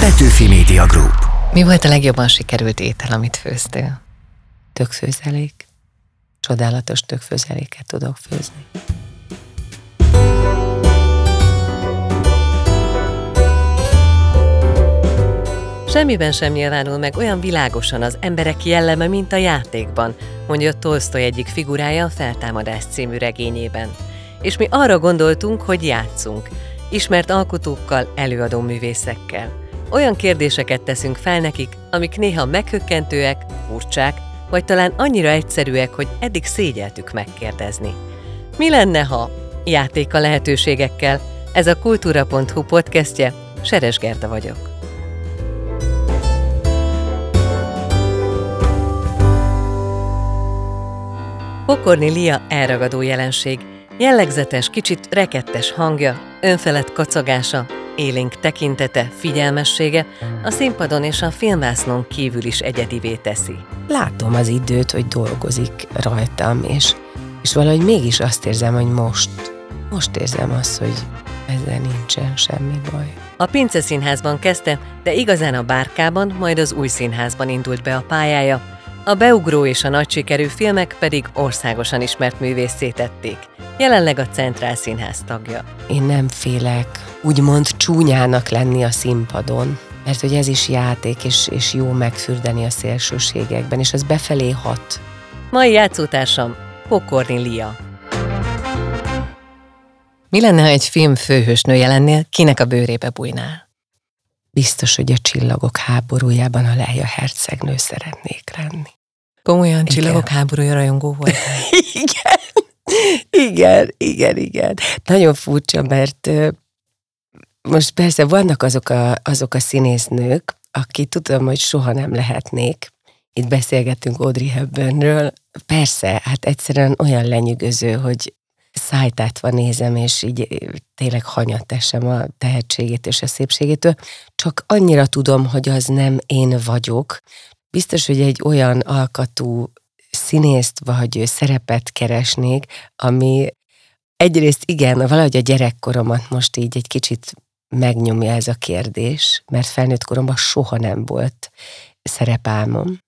Petőfi Media Group. Mi volt a legjobban sikerült étel, amit főztél? Tökfőzelék. Csodálatos tökfőzeléket tudok főzni. Semmiben sem nyilvánul meg olyan világosan az emberek jelleme, mint a játékban, mondja Tolstoy egyik figurája a Feltámadás című regényében. És mi arra gondoltunk, hogy játszunk, ismert alkotókkal, előadó művészekkel. Olyan kérdéseket teszünk fel nekik, amik néha meghökkentőek, furcsák, vagy talán annyira egyszerűek, hogy eddig szégyeltük megkérdezni. Mi lenne, ha játék a lehetőségekkel? Ez a kultúra.hu podcastje, Seres Gerda vagyok. Pokorni Lia elragadó jelenség, jellegzetes, kicsit rekettes hangja, önfelett kacagása, élénk tekintete, figyelmessége a színpadon és a filmvásznon kívül is egyedivé teszi. Látom az időt, hogy dolgozik rajtam, és, és valahogy mégis azt érzem, hogy most, most érzem azt, hogy ezzel nincsen semmi baj. A Pince Színházban kezdte, de igazán a Bárkában, majd az Új Színházban indult be a pályája, a beugró és a nagy sikerű filmek pedig országosan ismert művészé tették. Jelenleg a Centrál Színház tagja. Én nem félek úgymond csúnyának lenni a színpadon, mert hogy ez is játék, és, és jó megfürdeni a szélsőségekben, és az befelé hat. Mai játszótársam Pokorni Lia. Mi lenne, ha egy film főhősnője lennél, kinek a bőrébe bújnál? Biztos, hogy a csillagok háborújában a Leia hercegnő szeretnék lenni. Komolyan csillagok háborúja rajongó volt? igen, igen, igen, igen. Nagyon furcsa, mert most persze vannak azok a, azok a színésznők, akik tudom, hogy soha nem lehetnék. Itt beszélgettünk Audrey Hepburnről. Persze, hát egyszerűen olyan lenyűgöző, hogy szájtátva nézem, és így tényleg hanyatesem a tehetségét és a szépségétől. Csak annyira tudom, hogy az nem én vagyok. Biztos, hogy egy olyan alkatú színészt vagy szerepet keresnék, ami egyrészt igen, valahogy a gyerekkoromat most így egy kicsit megnyomja ez a kérdés, mert felnőtt koromban soha nem volt szerepálmom.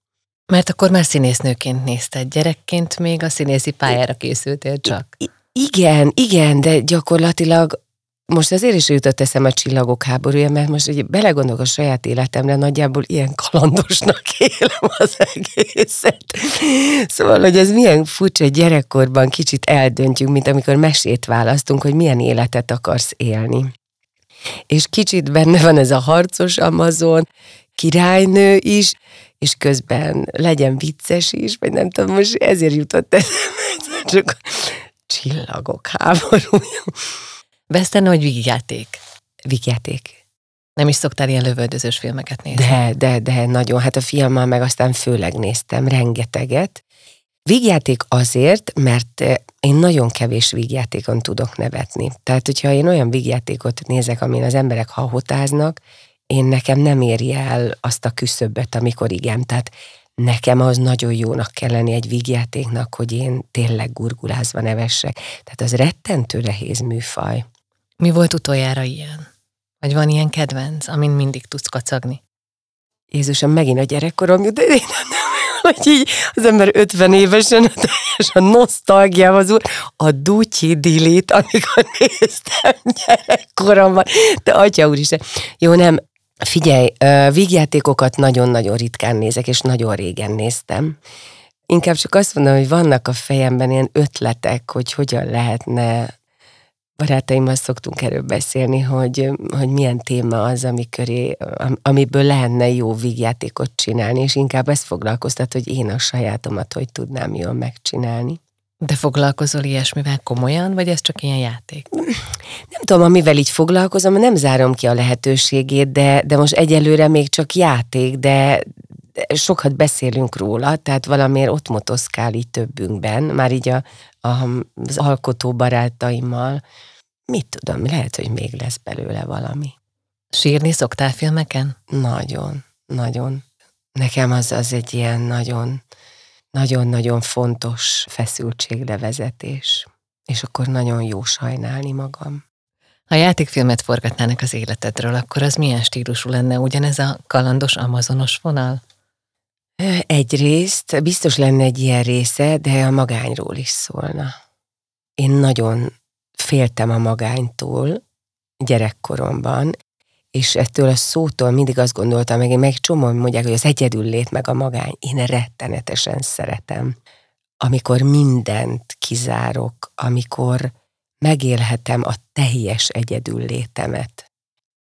Mert akkor már színésznőként nézted, gyerekként még a színészi pályára készültél csak. I- igen, igen, de gyakorlatilag most azért is jutott eszem a csillagok háborúja, mert most ugye belegondolok a saját életemre, nagyjából ilyen kalandosnak élem az egészet. Szóval, hogy ez milyen furcsa, hogy gyerekkorban kicsit eldöntjük, mint amikor mesét választunk, hogy milyen életet akarsz élni. És kicsit benne van ez a harcos Amazon, királynő is, és közben legyen vicces is, vagy nem tudom, most ezért jutott eszembe, csak csillagok háborúja. Western vagy vígjáték? Vígjáték. Nem is szoktál ilyen lövöldözős filmeket nézni? De, de, de, nagyon. Hát a fiammal meg aztán főleg néztem rengeteget. Vígjáték azért, mert eh, én nagyon kevés vígjátékon tudok nevetni. Tehát, hogyha én olyan vígjátékot nézek, amin az emberek hahotáznak, én nekem nem éri el azt a küszöbbet, amikor igen. Tehát nekem az nagyon jónak kell lenni egy vígjátéknak, hogy én tényleg gurgulázva nevessek. Tehát az rettentő nehéz műfaj. Mi volt utoljára ilyen? Vagy van ilyen kedvenc, amin mindig tudsz kacagni? Jézusom, megint a gyerekkorom jut, de én nem, hogy így az ember 50 évesen teljesen nosztalgiával úr, a Dutyi Dilit, amikor néztem gyerekkoromban, de atya úr is. Jó, nem, Figyelj, vígjátékokat nagyon-nagyon ritkán nézek, és nagyon régen néztem. Inkább csak azt mondom, hogy vannak a fejemben ilyen ötletek, hogy hogyan lehetne barátaimmal szoktunk erről beszélni, hogy, hogy milyen téma az, ami köré, amiből lehetne jó vígjátékot csinálni, és inkább ezt foglalkoztat, hogy én a sajátomat hogy tudnám jól megcsinálni. De foglalkozol ilyesmivel komolyan, vagy ez csak ilyen játék? Nem tudom, amivel így foglalkozom, nem zárom ki a lehetőségét, de, de most egyelőre még csak játék, de sokat beszélünk róla, tehát valamiért ott motoszkál így többünkben, már így a, a, az alkotó barátaimmal. Mit tudom, lehet, hogy még lesz belőle valami. Sírni szoktál filmeken? Nagyon, nagyon. Nekem az, az egy ilyen nagyon nagyon-nagyon fontos feszültséglevezetés, és akkor nagyon jó sajnálni magam. Ha játékfilmet forgatnának az életedről, akkor az milyen stílusú lenne? Ugyanez a kalandos amazonos vonal? Egyrészt biztos lenne egy ilyen része, de a magányról is szólna. Én nagyon féltem a magánytól gyerekkoromban, és ettől a szótól mindig azt gondoltam, meg én meg csomó mondják, hogy az egyedül lét meg a magány. Én rettenetesen szeretem. Amikor mindent kizárok, amikor megélhetem a teljes egyedül létemet.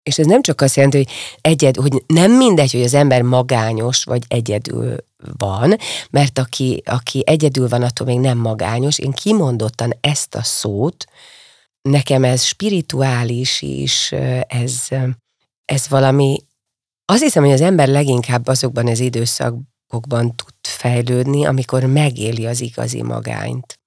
És ez nem csak azt jelenti, hogy, egyed, hogy nem mindegy, hogy az ember magányos vagy egyedül van, mert aki, aki egyedül van, attól még nem magányos. Én kimondottan ezt a szót, nekem ez spirituális is, ez, ez valami, azt hiszem, hogy az ember leginkább azokban az időszakokban tud fejlődni, amikor megéli az igazi magányt.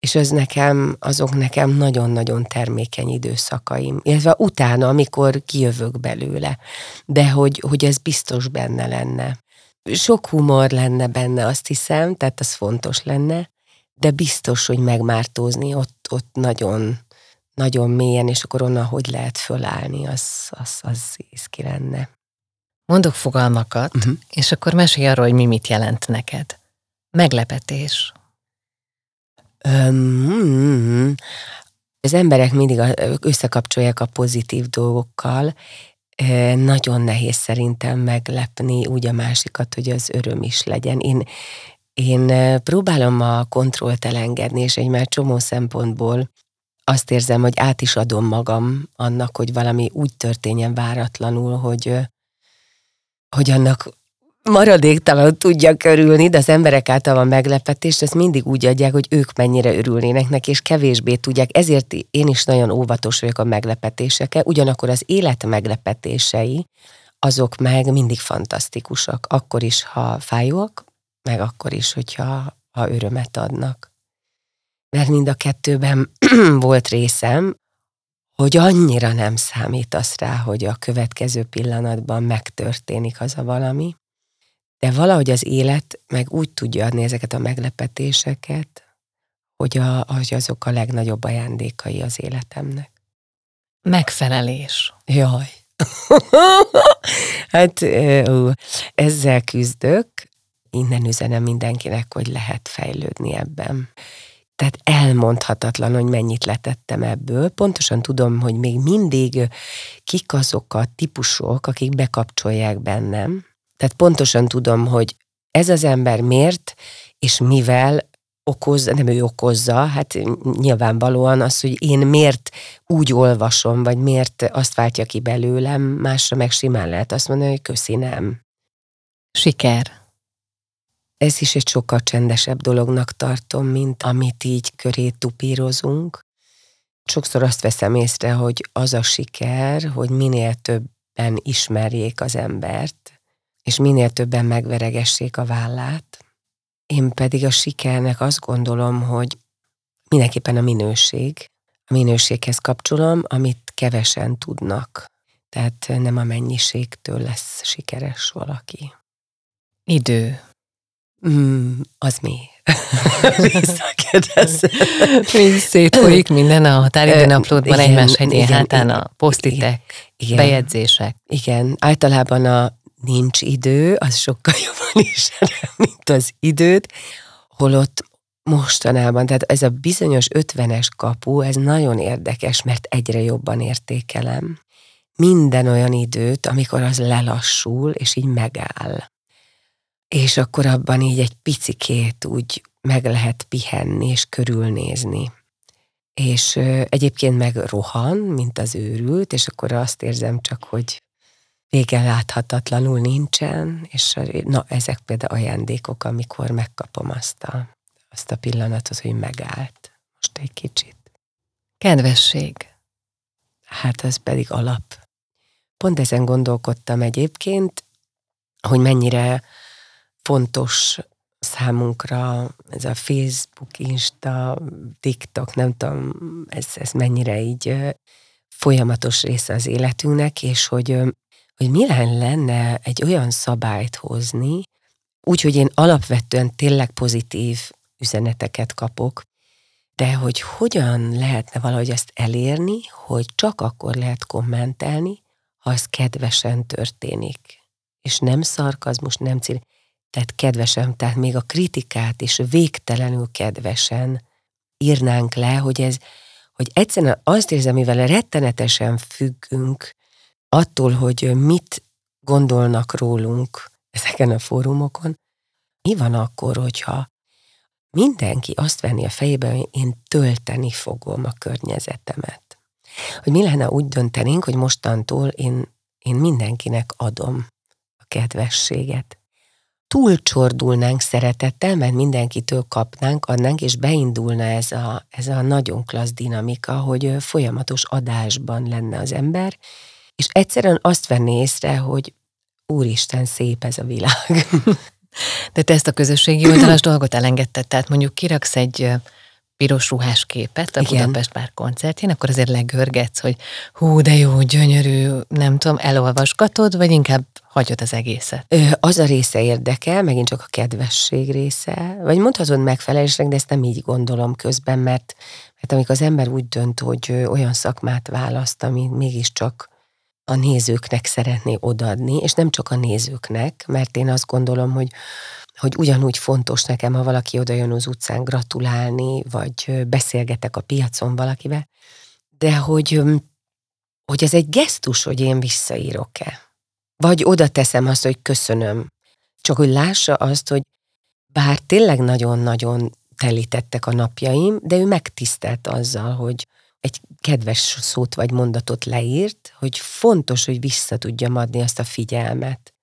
És az nekem, azok nekem nagyon-nagyon termékeny időszakaim. Illetve utána, amikor kijövök belőle. De hogy, hogy ez biztos benne lenne. Sok humor lenne benne, azt hiszem, tehát az fontos lenne, de biztos, hogy megmártózni ott, ott nagyon, nagyon mélyen, és akkor onnan hogy lehet fölállni, az, az, az észki lenne. Mondok fogalmakat, uh-huh. és akkor mesélj arról, hogy mi mit jelent neked. Meglepetés. Um, az emberek mindig összekapcsolják a pozitív dolgokkal, nagyon nehéz szerintem meglepni úgy a másikat, hogy az öröm is legyen. Én, én próbálom a kontrollt elengedni, és egy már csomó szempontból azt érzem, hogy át is adom magam annak, hogy valami úgy történjen váratlanul, hogy, hogy annak maradéktalan tudja körülni, de az emberek által van meglepetés, ezt mindig úgy adják, hogy ők mennyire örülnének neki, és kevésbé tudják. Ezért én is nagyon óvatos vagyok a meglepetésekkel, ugyanakkor az élet meglepetései, azok meg mindig fantasztikusak. Akkor is, ha fájóak, meg akkor is, hogyha ha örömet adnak mert mind a kettőben volt részem, hogy annyira nem számítasz rá, hogy a következő pillanatban megtörténik az a valami, de valahogy az élet meg úgy tudja adni ezeket a meglepetéseket, hogy, a, hogy azok a legnagyobb ajándékai az életemnek. Megfelelés. Jaj. hát ó, ezzel küzdök, innen üzenem mindenkinek, hogy lehet fejlődni ebben tehát elmondhatatlan, hogy mennyit letettem ebből. Pontosan tudom, hogy még mindig kik azok a típusok, akik bekapcsolják bennem. Tehát pontosan tudom, hogy ez az ember miért és mivel okoz, nem ő okozza, hát nyilvánvalóan az, hogy én miért úgy olvasom, vagy miért azt váltja ki belőlem, másra meg simán lehet azt mondani, hogy köszi, nem. Siker ez is egy sokkal csendesebb dolognak tartom, mint amit így köré tupírozunk. Sokszor azt veszem észre, hogy az a siker, hogy minél többen ismerjék az embert, és minél többen megveregessék a vállát. Én pedig a sikernek azt gondolom, hogy mindenképpen a minőség. A minőséghez kapcsolom, amit kevesen tudnak. Tehát nem a mennyiségtől lesz sikeres valaki. Idő. Mm, az mi? Visszakérdez. Mi szétfolyik minden a határidő naplódban egymás hegyén hátán a posztitek, igen, bejegyzések. Igen, általában a nincs idő, az sokkal jobban is, mint az időt, holott mostanában, tehát ez a bizonyos ötvenes kapu, ez nagyon érdekes, mert egyre jobban értékelem. Minden olyan időt, amikor az lelassul, és így megáll és akkor abban így egy picikét úgy meg lehet pihenni és körülnézni. És egyébként meg rohan, mint az őrült, és akkor azt érzem csak, hogy vége láthatatlanul nincsen, és na, ezek például ajándékok, amikor megkapom azt a, azt a pillanatot, hogy megállt. Most egy kicsit. Kedvesség. Hát az pedig alap. Pont ezen gondolkodtam egyébként, hogy mennyire fontos számunkra ez a Facebook, Insta, TikTok, nem tudom, ez, ez mennyire így folyamatos része az életünknek, és hogy, hogy milyen lenne egy olyan szabályt hozni, úgyhogy én alapvetően tényleg pozitív üzeneteket kapok, de hogy hogyan lehetne valahogy ezt elérni, hogy csak akkor lehet kommentelni, ha az kedvesen történik. És nem szarkazmus, nem cíl, tehát kedvesen, tehát még a kritikát is végtelenül kedvesen írnánk le, hogy ez, hogy egyszerűen azt érzem, mivel rettenetesen függünk attól, hogy mit gondolnak rólunk ezeken a fórumokon, mi van akkor, hogyha mindenki azt venni a fejébe, hogy én tölteni fogom a környezetemet. Hogy mi lenne úgy döntenénk, hogy mostantól én, én mindenkinek adom a kedvességet. Túlcsordulnánk szeretettel, mert mindenkitől kapnánk, adnánk, és beindulna ez a, ez a nagyon klassz dinamika, hogy folyamatos adásban lenne az ember, és egyszerűen azt venné észre, hogy úristen, szép ez a világ. De te ezt a közösségi oldalas dolgot elengedted, tehát mondjuk kiraksz egy piros ruhás képet a Igen. Budapest Bár koncertjén, akkor azért legörgetsz, hogy hú, de jó, gyönyörű, nem tudom, elolvasgatod, vagy inkább hagyod az egészet? Ö, az a része érdekel, megint csak a kedvesség része, vagy mondhatod megfelelésnek, de ezt nem így gondolom közben, mert, mert amikor az ember úgy dönt, hogy olyan szakmát választ, ami mégiscsak a nézőknek szeretné odadni, és nem csak a nézőknek, mert én azt gondolom, hogy hogy ugyanúgy fontos nekem, ha valaki oda jön az utcán gratulálni, vagy beszélgetek a piacon valakivel, de hogy, hogy ez egy gesztus, hogy én visszaírok-e. Vagy oda teszem azt, hogy köszönöm. Csak hogy lássa azt, hogy bár tényleg nagyon-nagyon telítettek a napjaim, de ő megtisztelt azzal, hogy, egy kedves szót vagy mondatot leírt, hogy fontos, hogy vissza tudjam adni azt a figyelmet.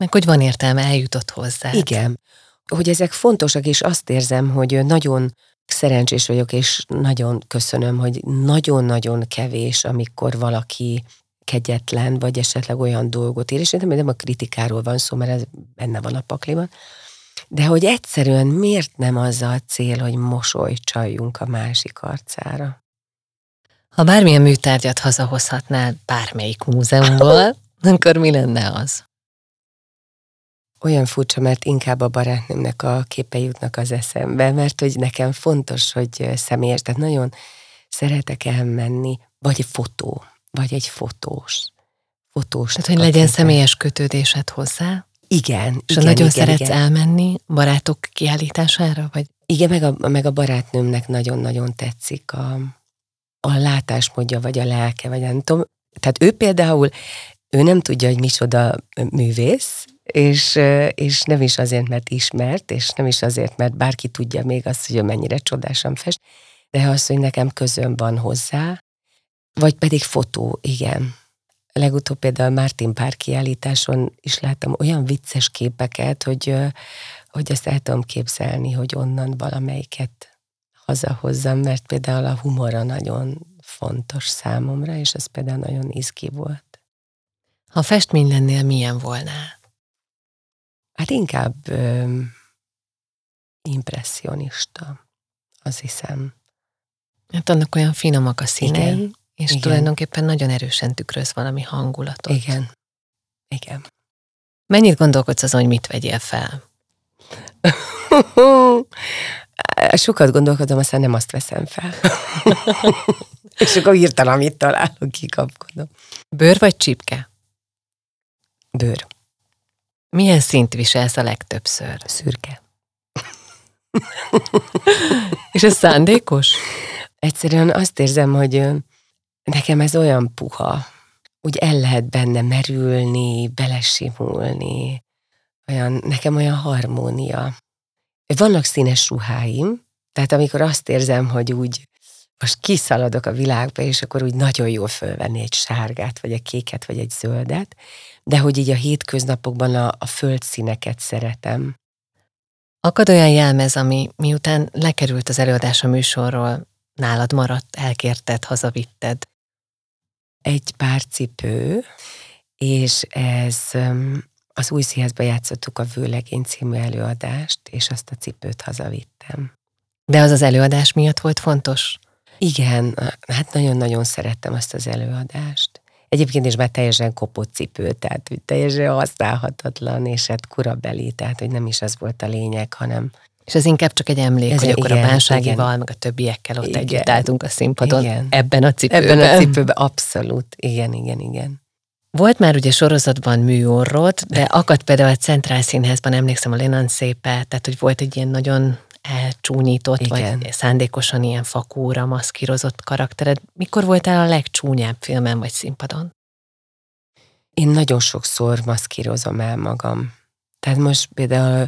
Meg hogy van értelme, eljutott hozzá. Igen. Hogy ezek fontosak, és azt érzem, hogy nagyon szerencsés vagyok, és nagyon köszönöm, hogy nagyon-nagyon kevés, amikor valaki kegyetlen, vagy esetleg olyan dolgot ér, és nem, nem a kritikáról van szó, mert ez benne van a pakliban, de hogy egyszerűen miért nem az a cél, hogy mosoly csaljunk a másik arcára? Ha bármilyen műtárgyat hazahozhatnál bármelyik múzeumból, akkor mi lenne az? Olyan furcsa, mert inkább a barátnőmnek a képei jutnak az eszembe, mert hogy nekem fontos, hogy személyes, tehát nagyon szeretek elmenni, vagy egy fotó, vagy egy fotós. Fotós. Tehát, hogy legyen személyes kötődésed hozzá? Igen. És igen, nagyon igen, szeretsz igen. elmenni barátok kiállítására? Vagy? Igen, meg a, meg a barátnőmnek nagyon-nagyon tetszik a, a látásmódja, vagy a lelke, vagy nem tudom. Tehát ő például, ő nem tudja, hogy micsoda művész, és, és nem is azért, mert ismert, és nem is azért, mert bárki tudja még azt, hogy ő mennyire csodásan fest, de az, hogy nekem közön van hozzá, vagy pedig fotó, igen. Legutóbb például Martin Pár kiállításon is láttam olyan vicces képeket, hogy, hogy ezt el tudom képzelni, hogy onnan valamelyiket hazahozzam, mert például a humora nagyon fontos számomra, és ez például nagyon izgi volt. Ha festmény lennél, milyen volna? Hát inkább ö, impressionista, azt hiszem. Hát annak olyan finomak a színei, Igen. és Igen. tulajdonképpen nagyon erősen tükröz valami hangulatot. Igen. Igen. Mennyit gondolkodsz azon, hogy mit vegyél fel? Sokat gondolkodom, aztán nem azt veszem fel. És akkor írtam, amit találok, kikapkodom. Bőr vagy csipke? Bőr. Milyen szint viselsz a legtöbbször? Szürke. És ez szándékos? Egyszerűen azt érzem, hogy nekem ez olyan puha, úgy el lehet benne merülni, belesimulni, olyan, nekem olyan harmónia. Vannak színes ruháim, tehát amikor azt érzem, hogy úgy most kiszaladok a világba, és akkor úgy nagyon jól fölvenni egy sárgát, vagy egy kéket, vagy egy zöldet, de hogy így a hétköznapokban a, a földszíneket szeretem. Akad olyan jelmez, ami miután lekerült az előadás a műsorról, nálad maradt, elkérted, hazavitted? Egy pár cipő, és ez az új színházba játszottuk a Vőlegény című előadást, és azt a cipőt hazavittem. De az az előadás miatt volt fontos? Igen, hát nagyon-nagyon szerettem azt az előadást. Egyébként is már teljesen kopott cipő, tehát hogy teljesen használhatatlan, és hát kurabeli, tehát hogy nem is az volt a lényeg, hanem... És ez inkább csak egy emlék, Ez hogy egy- akkor igen, a bánságival, igen. meg a többiekkel ott Igen. együtt álltunk a színpadon, Igen. ebben a cipőben. Ebben a cipőben abszolút. Igen, igen, igen. Volt már ugye sorozatban műorrod, de akadt például a Centrál Színházban, emlékszem a Lenan szépe, tehát hogy volt egy ilyen nagyon elcsúnyított, Igen. vagy szándékosan ilyen fakóra maszkírozott karaktered. Mikor voltál a legcsúnyább filmen vagy színpadon? Én nagyon sokszor maszkírozom el magam. Tehát most például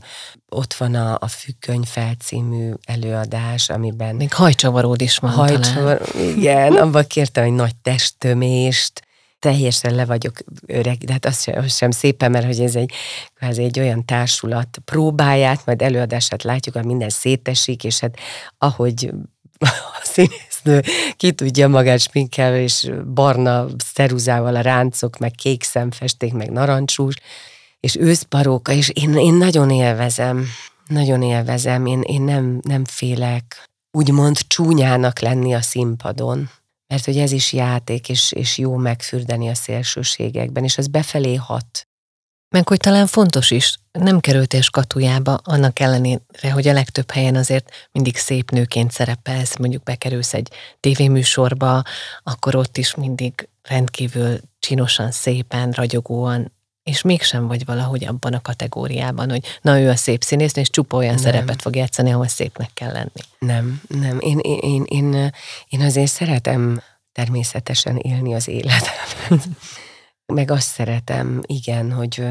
ott van a, a Függöny felcímű előadás, amiben Még hajcsavaród is van talán. hajcsor, igen, abban kértem egy nagy testtömést, teljesen le vagyok öreg, de hát az sem, az sem szépen, mert hogy ez egy, kvázi egy olyan társulat próbáját, majd előadását látjuk, hogy minden szétesik, és hát ahogy a színésznő ki tudja magát sminkelve, és barna szeruzával a ráncok, meg kék szemfesték, meg narancsús, és őszparóka, és én, én nagyon élvezem, nagyon élvezem, én, én nem, nem félek úgymond csúnyának lenni a színpadon, mert hogy ez is játék, és, és jó megfürdeni a szélsőségekben, és az befelé hat. Meg hogy talán fontos is, nem kerültél skatujába, annak ellenére, hogy a legtöbb helyen azért mindig szép nőként szerepelsz, mondjuk bekerülsz egy tévéműsorba, akkor ott is mindig rendkívül csinosan, szépen, ragyogóan, és mégsem vagy valahogy abban a kategóriában, hogy na ő a szép színésznő, és csupa olyan Nem. szerepet fog játszani, ahol szépnek kell lenni. Nem, nem, én, én, én, én, én azért szeretem természetesen élni az életem. Meg azt szeretem, igen, hogy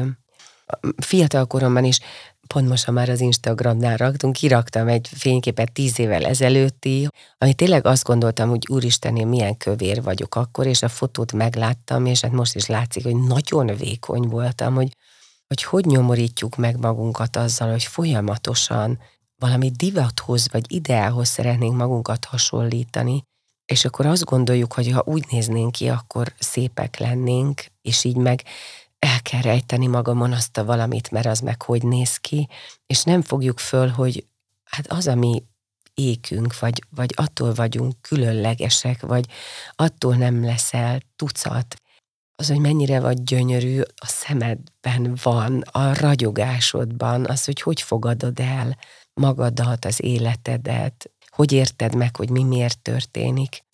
fiatal koromban is, pont most, ha már az Instagramnál raktunk, kiraktam egy fényképet tíz évvel ezelőtti, ami tényleg azt gondoltam, hogy úristen, én milyen kövér vagyok akkor, és a fotót megláttam, és hát most is látszik, hogy nagyon vékony voltam, hogy hogy hogy nyomorítjuk meg magunkat azzal, hogy folyamatosan valami divathoz vagy ideálhoz szeretnénk magunkat hasonlítani, és akkor azt gondoljuk, hogy ha úgy néznénk ki, akkor szépek lennénk, és így meg el kell rejteni magamon azt a valamit, mert az meg hogy néz ki, és nem fogjuk föl, hogy hát az, ami ékünk, vagy, vagy attól vagyunk különlegesek, vagy attól nem leszel tucat, az, hogy mennyire vagy gyönyörű, a szemedben van, a ragyogásodban, az, hogy hogy fogadod el magadat, az életedet, hogy érted meg, hogy mi miért történik.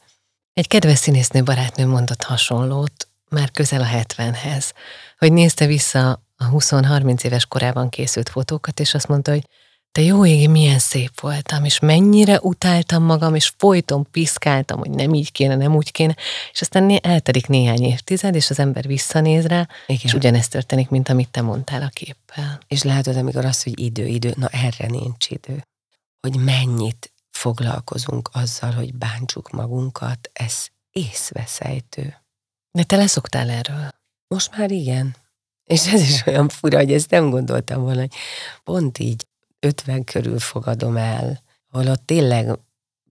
Egy kedves színésznő barátnő mondott hasonlót, már közel a 70-hez, hogy nézte vissza a 20-30 éves korában készült fotókat, és azt mondta, hogy te jó ég, milyen szép voltam, és mennyire utáltam magam, és folyton piszkáltam, hogy nem így kéne, nem úgy kéne, és aztán eltelik néhány évtized, és az ember visszanéz rá, Igen. és ugyanezt történik, mint amit te mondtál a képpel. És látod, amikor az, hogy idő, idő, na erre nincs idő. Hogy mennyit foglalkozunk azzal, hogy bántsuk magunkat, ez észveszejtő. De te leszoktál erről. Most már igen. És ez is olyan fura, hogy ezt nem gondoltam volna, hogy pont így 50 körül fogadom el, holott tényleg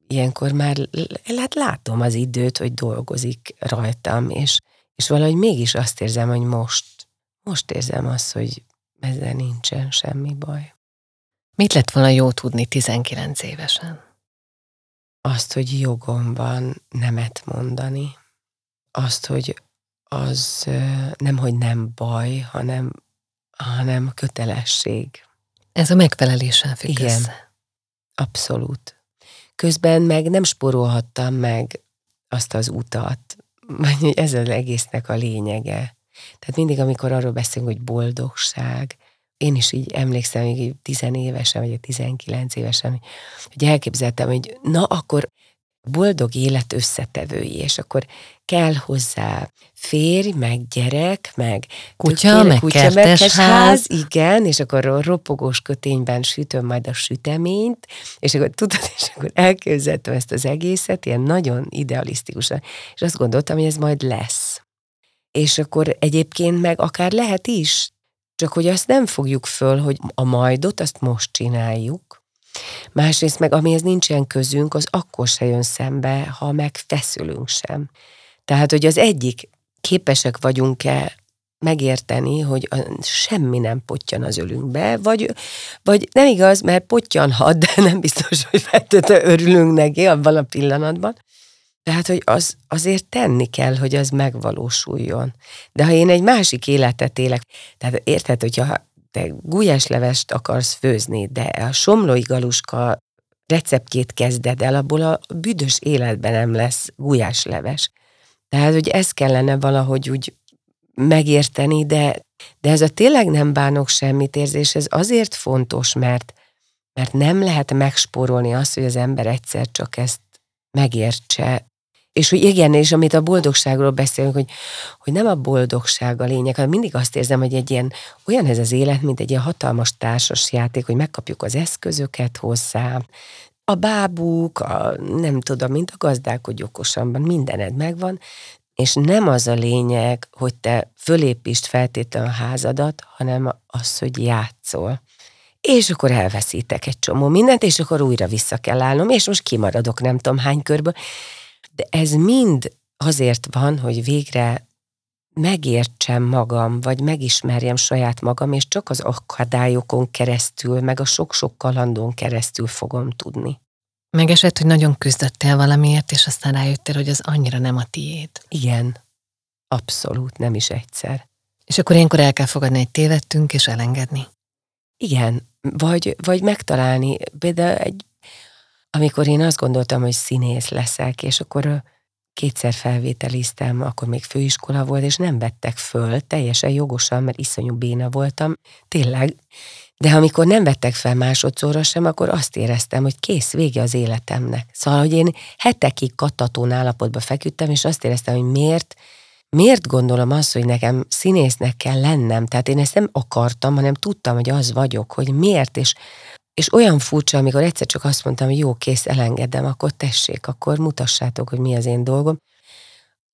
ilyenkor már hát látom az időt, hogy dolgozik rajtam, és, és valahogy mégis azt érzem, hogy most, most érzem azt, hogy ezzel nincsen semmi baj. Mit lett volna jó tudni 19 évesen? Azt, hogy jogom van nemet mondani, azt, hogy az nem, hogy nem baj, hanem, hanem kötelesség. Ez a megfeleléssel függ Igen. össze. Abszolút. Közben meg nem spórolhattam meg azt az utat, vagy hogy ez az egésznek a lényege. Tehát mindig, amikor arról beszélünk, hogy boldogság, én is így emlékszem, még így 10 évesen, vagy 19 évesen, hogy elképzeltem, hogy na akkor boldog élet összetevői, és akkor kell hozzá férj, meg gyerek, meg Kutya, tökéle- meg kertesház. igen, és akkor a ropogós kötényben sütöm majd a süteményt, és akkor tudod, és akkor elképzeltem ezt az egészet, ilyen nagyon idealisztikusan, és azt gondoltam, hogy ez majd lesz. És akkor egyébként meg akár lehet is, csak hogy azt nem fogjuk föl, hogy a majdot azt most csináljuk, Másrészt meg, amihez nincsen közünk, az akkor se jön szembe, ha megfeszülünk sem. Tehát, hogy az egyik képesek vagyunk-e megérteni, hogy semmi nem potyan az ölünkbe, vagy, vagy nem igaz, mert potyanhat, de nem biztos, hogy feltétlenül örülünk neki abban a pillanatban. Tehát, hogy az, azért tenni kell, hogy az megvalósuljon. De ha én egy másik életet élek, tehát érted, hogyha te gulyáslevest akarsz főzni, de a somlói galuska receptjét kezded el, abból a büdös életben nem lesz gulyásleves. Tehát, hogy ezt kellene valahogy úgy megérteni, de, de ez a tényleg nem bánok semmit érzés, ez azért fontos, mert, mert nem lehet megspórolni azt, hogy az ember egyszer csak ezt megértse, és hogy igen, és amit a boldogságról beszélünk, hogy, hogy nem a boldogság a lényeg, hanem mindig azt érzem, hogy egy ilyen, olyan ez az élet, mint egy ilyen hatalmas társas játék, hogy megkapjuk az eszközöket hozzá, a bábuk, a, nem tudom, mint a gazdálkodj okosanban, mindened megvan, és nem az a lényeg, hogy te fölépítsd feltétlenül a házadat, hanem az, hogy játszol. És akkor elveszítek egy csomó mindent, és akkor újra vissza kell állnom, és most kimaradok nem tudom hány körből. De ez mind azért van, hogy végre megértsem magam, vagy megismerjem saját magam, és csak az akadályokon keresztül, meg a sok-sok kalandon keresztül fogom tudni. Megesett, hogy nagyon küzdöttél valamiért, és aztán rájöttél, hogy az annyira nem a tiéd. Igen, abszolút, nem is egyszer. És akkor ilyenkor el kell fogadni, hogy tévedtünk, és elengedni. Igen, vagy, vagy megtalálni, például egy, amikor én azt gondoltam, hogy színész leszek, és akkor kétszer felvételiztem, akkor még főiskola volt, és nem vettek föl, teljesen jogosan, mert iszonyú béna voltam, tényleg. De amikor nem vettek fel másodszorra sem, akkor azt éreztem, hogy kész, vége az életemnek. Szóval, hogy én hetekig katatón állapotba feküdtem, és azt éreztem, hogy miért, miért gondolom azt, hogy nekem színésznek kell lennem. Tehát én ezt nem akartam, hanem tudtam, hogy az vagyok, hogy miért, és és olyan furcsa, amikor egyszer csak azt mondtam, hogy jó, kész, elengedem, akkor tessék, akkor mutassátok, hogy mi az én dolgom.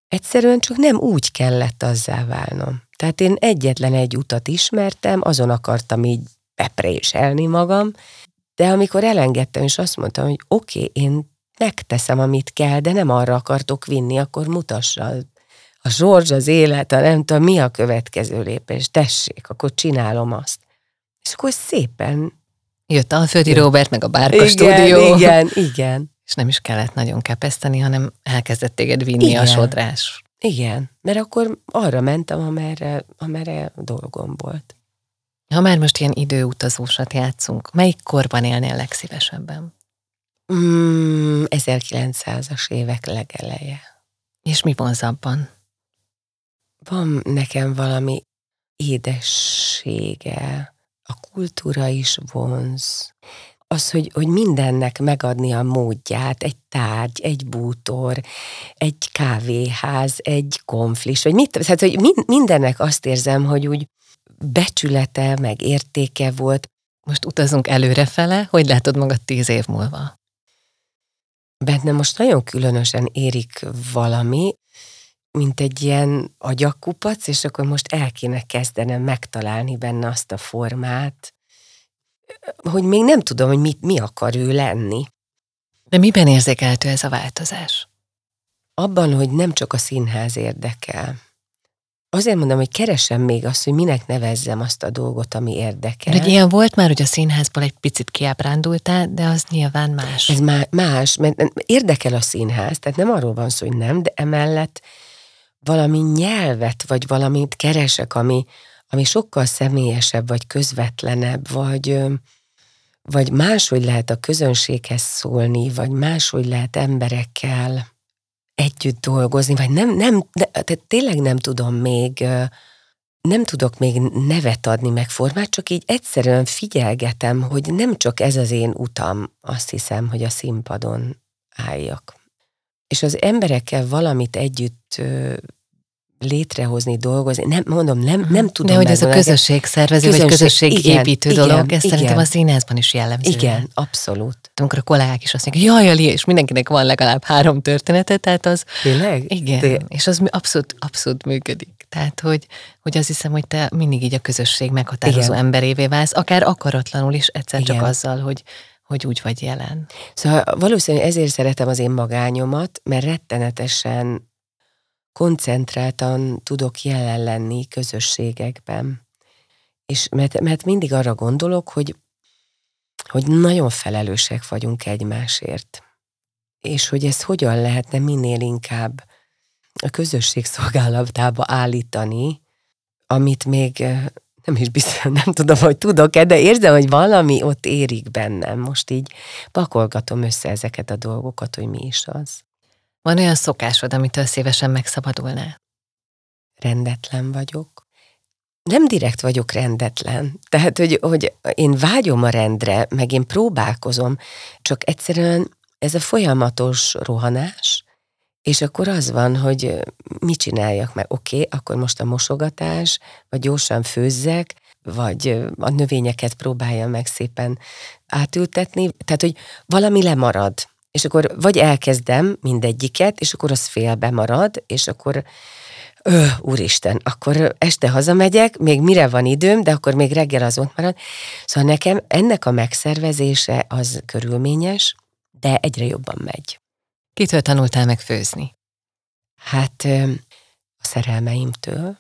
Egyszerűen csak nem úgy kellett azzá válnom. Tehát én egyetlen egy utat ismertem, azon akartam így bepréselni magam, de amikor elengedtem, és azt mondtam, hogy oké, okay, én megteszem, amit kell, de nem arra akartok vinni, akkor mutassa a zsorzs, az élet, a nem tudom, mi a következő lépés, tessék, akkor csinálom azt. És akkor szépen Jött Alföldi Robert, meg a Bárka igen, stúdió. Igen, igen. És nem is kellett nagyon kepeszteni, hanem elkezdett téged vinni igen. a sodrás. Igen, mert akkor arra mentem, amerre, amerre dolgom volt. Ha már most ilyen időutazósat játszunk, melyik korban élnél legszívesebben? Mm, 1900-as évek legeleje. És mi vonzabban? Van nekem valami édessége, a kultúra is vonz. Az, hogy, hogy mindennek megadni a módját, egy tárgy, egy bútor, egy kávéház, egy konflis, vagy mit, tehát, hogy mindennek azt érzem, hogy úgy becsülete, meg értéke volt. Most utazunk előrefele, hogy látod magad tíz év múlva? Bennem most nagyon különösen érik valami, mint egy ilyen agyakkupac, és akkor most el kéne kezdenem megtalálni benne azt a formát, hogy még nem tudom, hogy mit, mi akar ő lenni. De miben érzékelhető ez a változás? Abban, hogy nem csak a színház érdekel. Azért mondom, hogy keresem még azt, hogy minek nevezzem azt a dolgot, ami érdekel. Hogy ilyen volt már, hogy a színházból egy picit kiábrándultál, de az nyilván más. Ez má- más, mert érdekel a színház, tehát nem arról van szó, hogy nem, de emellett valami nyelvet, vagy valamit keresek, ami, ami sokkal személyesebb, vagy közvetlenebb, vagy, vagy máshogy lehet a közönséghez szólni, vagy máshogy lehet emberekkel együtt dolgozni, vagy nem, nem de, tehát tényleg nem tudom még, nem tudok még nevet adni meg formát, csak így egyszerűen figyelgetem, hogy nem csak ez az én utam, azt hiszem, hogy a színpadon álljak és az emberekkel valamit együtt létrehozni, dolgozni, nem, mondom, nem, nem tudom. De hogy ez a közösség szervező, közönség, vagy közösségépítő igen, dolog, igen, ez igen. szerintem a színházban is jellemző. Igen, abszolút. Amikor a kollégák is azt mondják, jaj, Ali, és mindenkinek van legalább három története, tehát az... Tényleg? Igen, De... és az abszolút, abszolút működik. Tehát, hogy, hogy azt hiszem, hogy te mindig így a közösség meghatározó igen. emberévé válsz, akár akaratlanul is, egyszer igen. csak azzal, hogy hogy úgy vagy jelen. Szóval valószínűleg ezért szeretem az én magányomat, mert rettenetesen koncentráltan tudok jelen lenni közösségekben. És mert, mert mindig arra gondolok, hogy, hogy nagyon felelősek vagyunk egymásért. És hogy ez hogyan lehetne minél inkább a közösség szolgálatába állítani, amit még nem is biztos, nem tudom, hogy tudok-e, de érzem, hogy valami ott érik bennem. Most így pakolgatom össze ezeket a dolgokat, hogy mi is az. Van olyan szokásod, amitől szívesen megszabadulnál? Rendetlen vagyok. Nem direkt vagyok rendetlen. Tehát, hogy, hogy én vágyom a rendre, meg én próbálkozom, csak egyszerűen ez a folyamatos rohanás, és akkor az van, hogy mit csináljak meg. Oké, okay, akkor most a mosogatás, vagy gyorsan főzzek, vagy a növényeket próbálja meg szépen átültetni. Tehát, hogy valami lemarad. És akkor vagy elkezdem mindegyiket, és akkor az félbe marad, és akkor Ö, úristen, akkor este hazamegyek, még mire van időm, de akkor még reggel az ott marad. Szóval nekem ennek a megszervezése az körülményes, de egyre jobban megy. Kitől tanultál meg főzni? Hát a szerelmeimtől.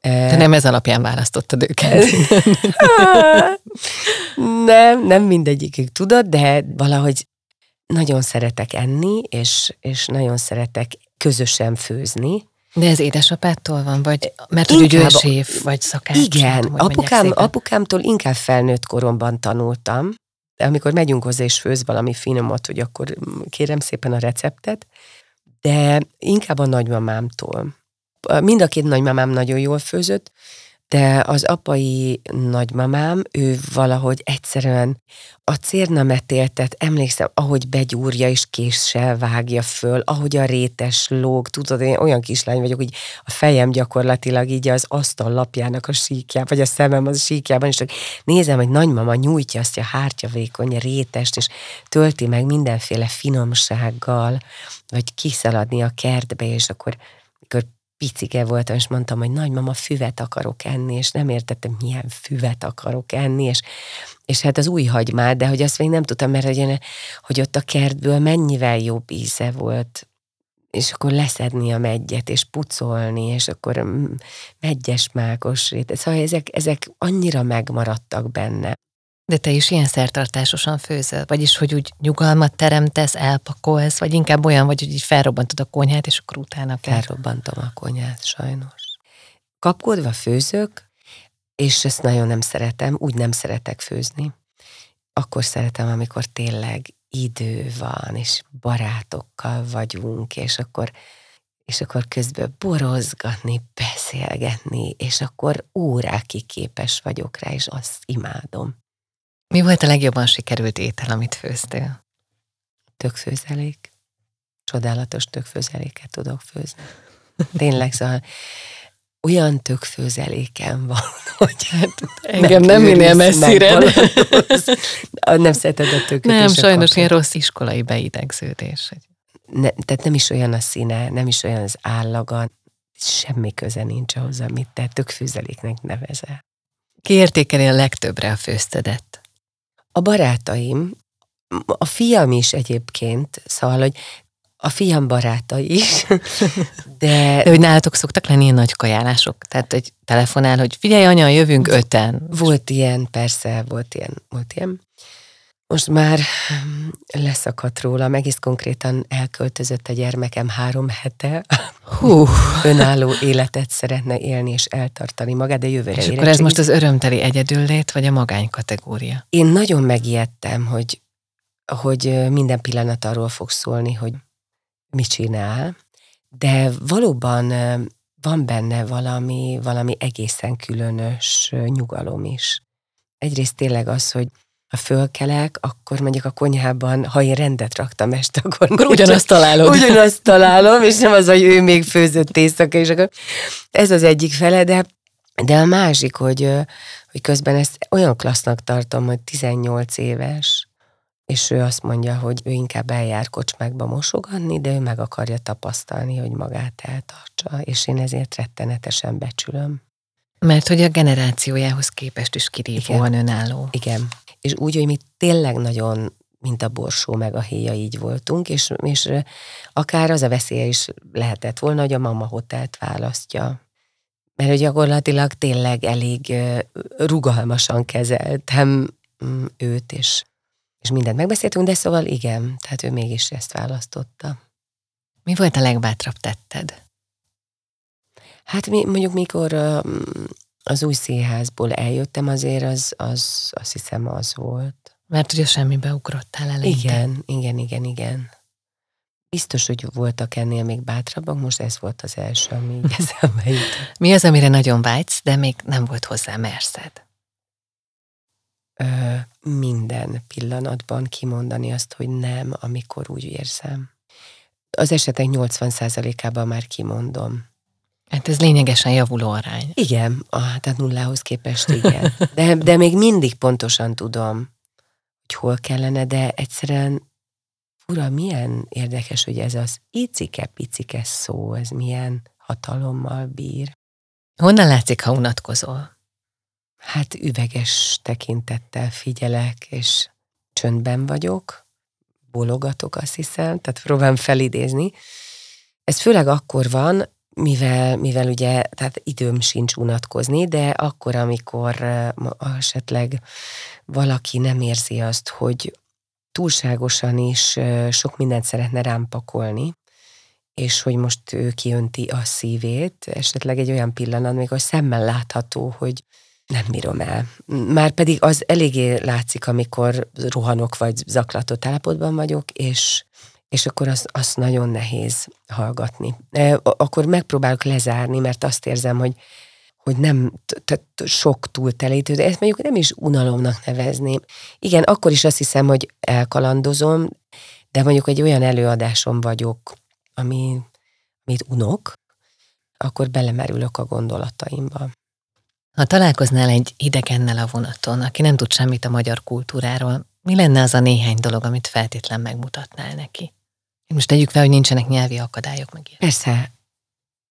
Te nem ez alapján választottad őket? nem, nem mindegyikük tudod, de valahogy nagyon szeretek enni, és, és nagyon szeretek közösen főzni. De ez édesapától van, vagy mert hogy ő séf, vagy szakács? Igen, apukám, apukámtól inkább felnőtt koromban tanultam, amikor megyünk hozzá és főz valami finomot, hogy akkor kérem szépen a receptet, de inkább a nagymamámtól. Mind a két nagymamám nagyon jól főzött, de az apai nagymamám, ő valahogy egyszerűen a cérnametéltet, emlékszem, ahogy begyúrja és késsel vágja föl, ahogy a rétes lóg, tudod, én olyan kislány vagyok, hogy a fejem gyakorlatilag így az asztal lapjának a síkjában, vagy a szemem az a síkjában, és csak nézem, hogy nagymama nyújtja azt a hártya vékony rétest, és tölti meg mindenféle finomsággal, vagy kiszaladni a kertbe, és akkor picike voltam, és mondtam, hogy nagymama, füvet akarok enni, és nem értettem, milyen füvet akarok enni, és, és hát az új hagymát, de hogy azt még nem tudtam, mert hogy, hogy ott a kertből mennyivel jobb íze volt, és akkor leszedni a megyet, és pucolni, és akkor mm, megyes mágos rét. Szóval ezek, ezek annyira megmaradtak benne. De te is ilyen szertartásosan főzöl? Vagyis, hogy úgy nyugalmat teremtesz, elpakolsz, vagy inkább olyan vagy, hogy így felrobbantod a konyhát, és akkor utána kell? Felrobbantom a konyhát, sajnos. Kapkodva főzök, és ezt nagyon nem szeretem, úgy nem szeretek főzni. Akkor szeretem, amikor tényleg idő van, és barátokkal vagyunk, és akkor, és akkor közben borozgatni, beszélgetni, és akkor órákig képes vagyok rá, és azt imádom. Mi volt a legjobban sikerült étel, amit főztél? Tökfőzelék. Csodálatos tökfőzeléket tudok főzni. Tényleg, szóval olyan tökfőzeléken van, hogy hát engem nem minél messzire. nem szereted a tököt. Nem, sajnos kapni. ilyen rossz iskolai beidegződés. Ne, tehát nem is olyan a színe, nem is olyan az állaga, semmi köze nincs ahhoz, amit te tökfőzeléknek nevezel. Ki értékeli a legtöbbre a főztedet? A barátaim, a fiam is egyébként, szóval, hogy a fiam baráta is, de... de hogy nálatok szoktak lenni ilyen nagy kajálások? Tehát, hogy telefonál, hogy figyelj anya, jövünk öten. Volt ilyen, persze, volt ilyen, volt ilyen. Most már leszakadt róla, egész konkrétan elköltözött a gyermekem három hete. Hú. Önálló életet szeretne élni és eltartani magát, de jövőre És akkor ez most az örömteli egyedüllét, vagy a magány kategória? Én nagyon megijedtem, hogy, hogy minden pillanat arról fog szólni, hogy mit csinál, de valóban van benne valami, valami egészen különös nyugalom is. Egyrészt tényleg az, hogy ha fölkelek, akkor mondjuk a konyhában, ha én rendet raktam este, akkor, akkor ugyanazt találod. Ugyanazt találom, és nem az, hogy ő még főzött éjszaka, és akkor ez az egyik fele, de, de a másik, hogy, hogy közben ezt olyan klassznak tartom, hogy 18 éves, és ő azt mondja, hogy ő inkább eljár kocsmákba mosogatni, de ő meg akarja tapasztalni, hogy magát eltartsa, és én ezért rettenetesen becsülöm. Mert hogy a generációjához képest is kirívóan Igen. önálló. Igen. És úgy, hogy mi tényleg nagyon mint a borsó meg a héja így voltunk, és, és akár az a veszélye is lehetett volna, hogy a mama hotelt választja. Mert hogy gyakorlatilag tényleg elég rugalmasan kezeltem mm, őt, és és mindent megbeszéltünk, de szóval igen, tehát ő mégis ezt választotta. Mi volt a legbátrabb tetted? Hát mi, mondjuk mikor az új színházból eljöttem, azért az, az azt hiszem az volt. Mert ugye semmibe ugrottál eleinte. Igen, igen, igen, igen. Biztos, hogy voltak ennél még bátrabbak, most ez volt az első, ami így eszembe jutott. Mi az, amire nagyon vágysz, de még nem volt hozzá merszed? Ö, minden pillanatban kimondani azt, hogy nem, amikor úgy érzem. Az esetek 80%-ában már kimondom. Hát ez lényegesen javuló arány. Igen, ah, tehát nullához képest igen. De, de még mindig pontosan tudom, hogy hol kellene, de egyszerűen fura, milyen érdekes, hogy ez az icike-picike szó, ez milyen hatalommal bír. Honnan látszik, ha unatkozol? Hát üveges tekintettel figyelek, és csöndben vagyok, bologatok, azt hiszem, tehát próbálom felidézni. Ez főleg akkor van, mivel, mivel ugye, tehát időm sincs unatkozni, de akkor, amikor esetleg valaki nem érzi azt, hogy túlságosan is sok mindent szeretne rám pakolni, és hogy most ő kiönti a szívét, esetleg egy olyan pillanat, még a szemmel látható, hogy nem bírom el. Már pedig az eléggé látszik, amikor rohanok vagy zaklatott állapotban vagyok, és, és akkor az, az nagyon nehéz hallgatni. Akkor megpróbálok lezárni, mert azt érzem, hogy hogy nem tehát sok túltelítő, de ezt mondjuk nem is unalomnak nevezném. Igen, akkor is azt hiszem, hogy elkalandozom, de mondjuk egy olyan előadásom vagyok, ami, amit unok, akkor belemerülök a gondolataimba. Ha találkoznál egy idegennel a vonaton, aki nem tud semmit a magyar kultúráról, mi lenne az a néhány dolog, amit feltétlen megmutatnál neki? Most tegyük fel, hogy nincsenek nyelvi akadályok meg ilyen. Persze,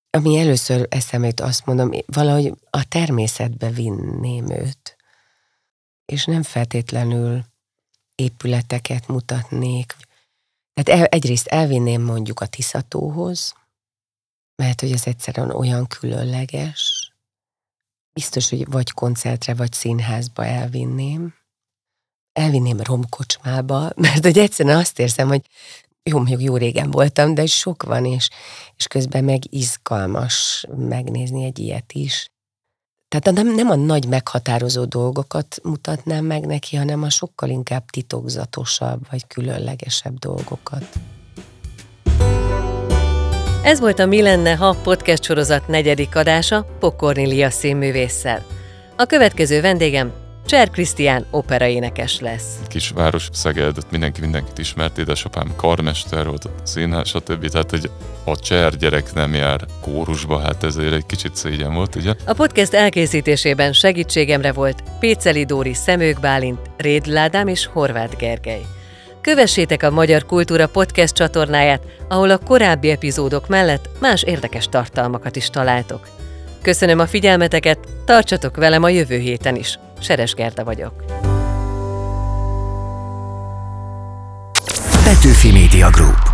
ami először eszembe jut, azt mondom, valahogy a természetbe vinném őt. És nem feltétlenül épületeket mutatnék. Tehát el, egyrészt elvinném mondjuk a Tiszatóhoz, mert hogy ez egyszerűen olyan különleges. Biztos, hogy vagy koncertre, vagy színházba elvinném. Elvinném romkocsmába, mert hogy egyszerűen azt érzem, hogy jó, mondjuk jó régen voltam, de sok van, és, és közben meg izgalmas megnézni egy ilyet is. Tehát nem, nem a nagy meghatározó dolgokat mutatnám meg neki, hanem a sokkal inkább titokzatosabb vagy különlegesebb dolgokat. Ez volt a Mi lenne, ha podcast sorozat negyedik adása Pokornilia színművésszel. A következő vendégem Cser Krisztián operaénekes lesz. Kisváros Szeged, mindenki mindenkit ismert, édesapám karmester volt, színház, stb. Tehát, hogy a Cser gyerek nem jár kórusba, hát ezért egy kicsit szégyen volt, ugye? A podcast elkészítésében segítségemre volt Péceli Dóri Szemők Bálint, Rédl Ádám és Horváth Gergely. Kövessétek a Magyar Kultúra podcast csatornáját, ahol a korábbi epizódok mellett más érdekes tartalmakat is találtok. Köszönöm a figyelmeteket, tartsatok velem a jövő héten is. Seres Gerda vagyok. Petőfi Media Group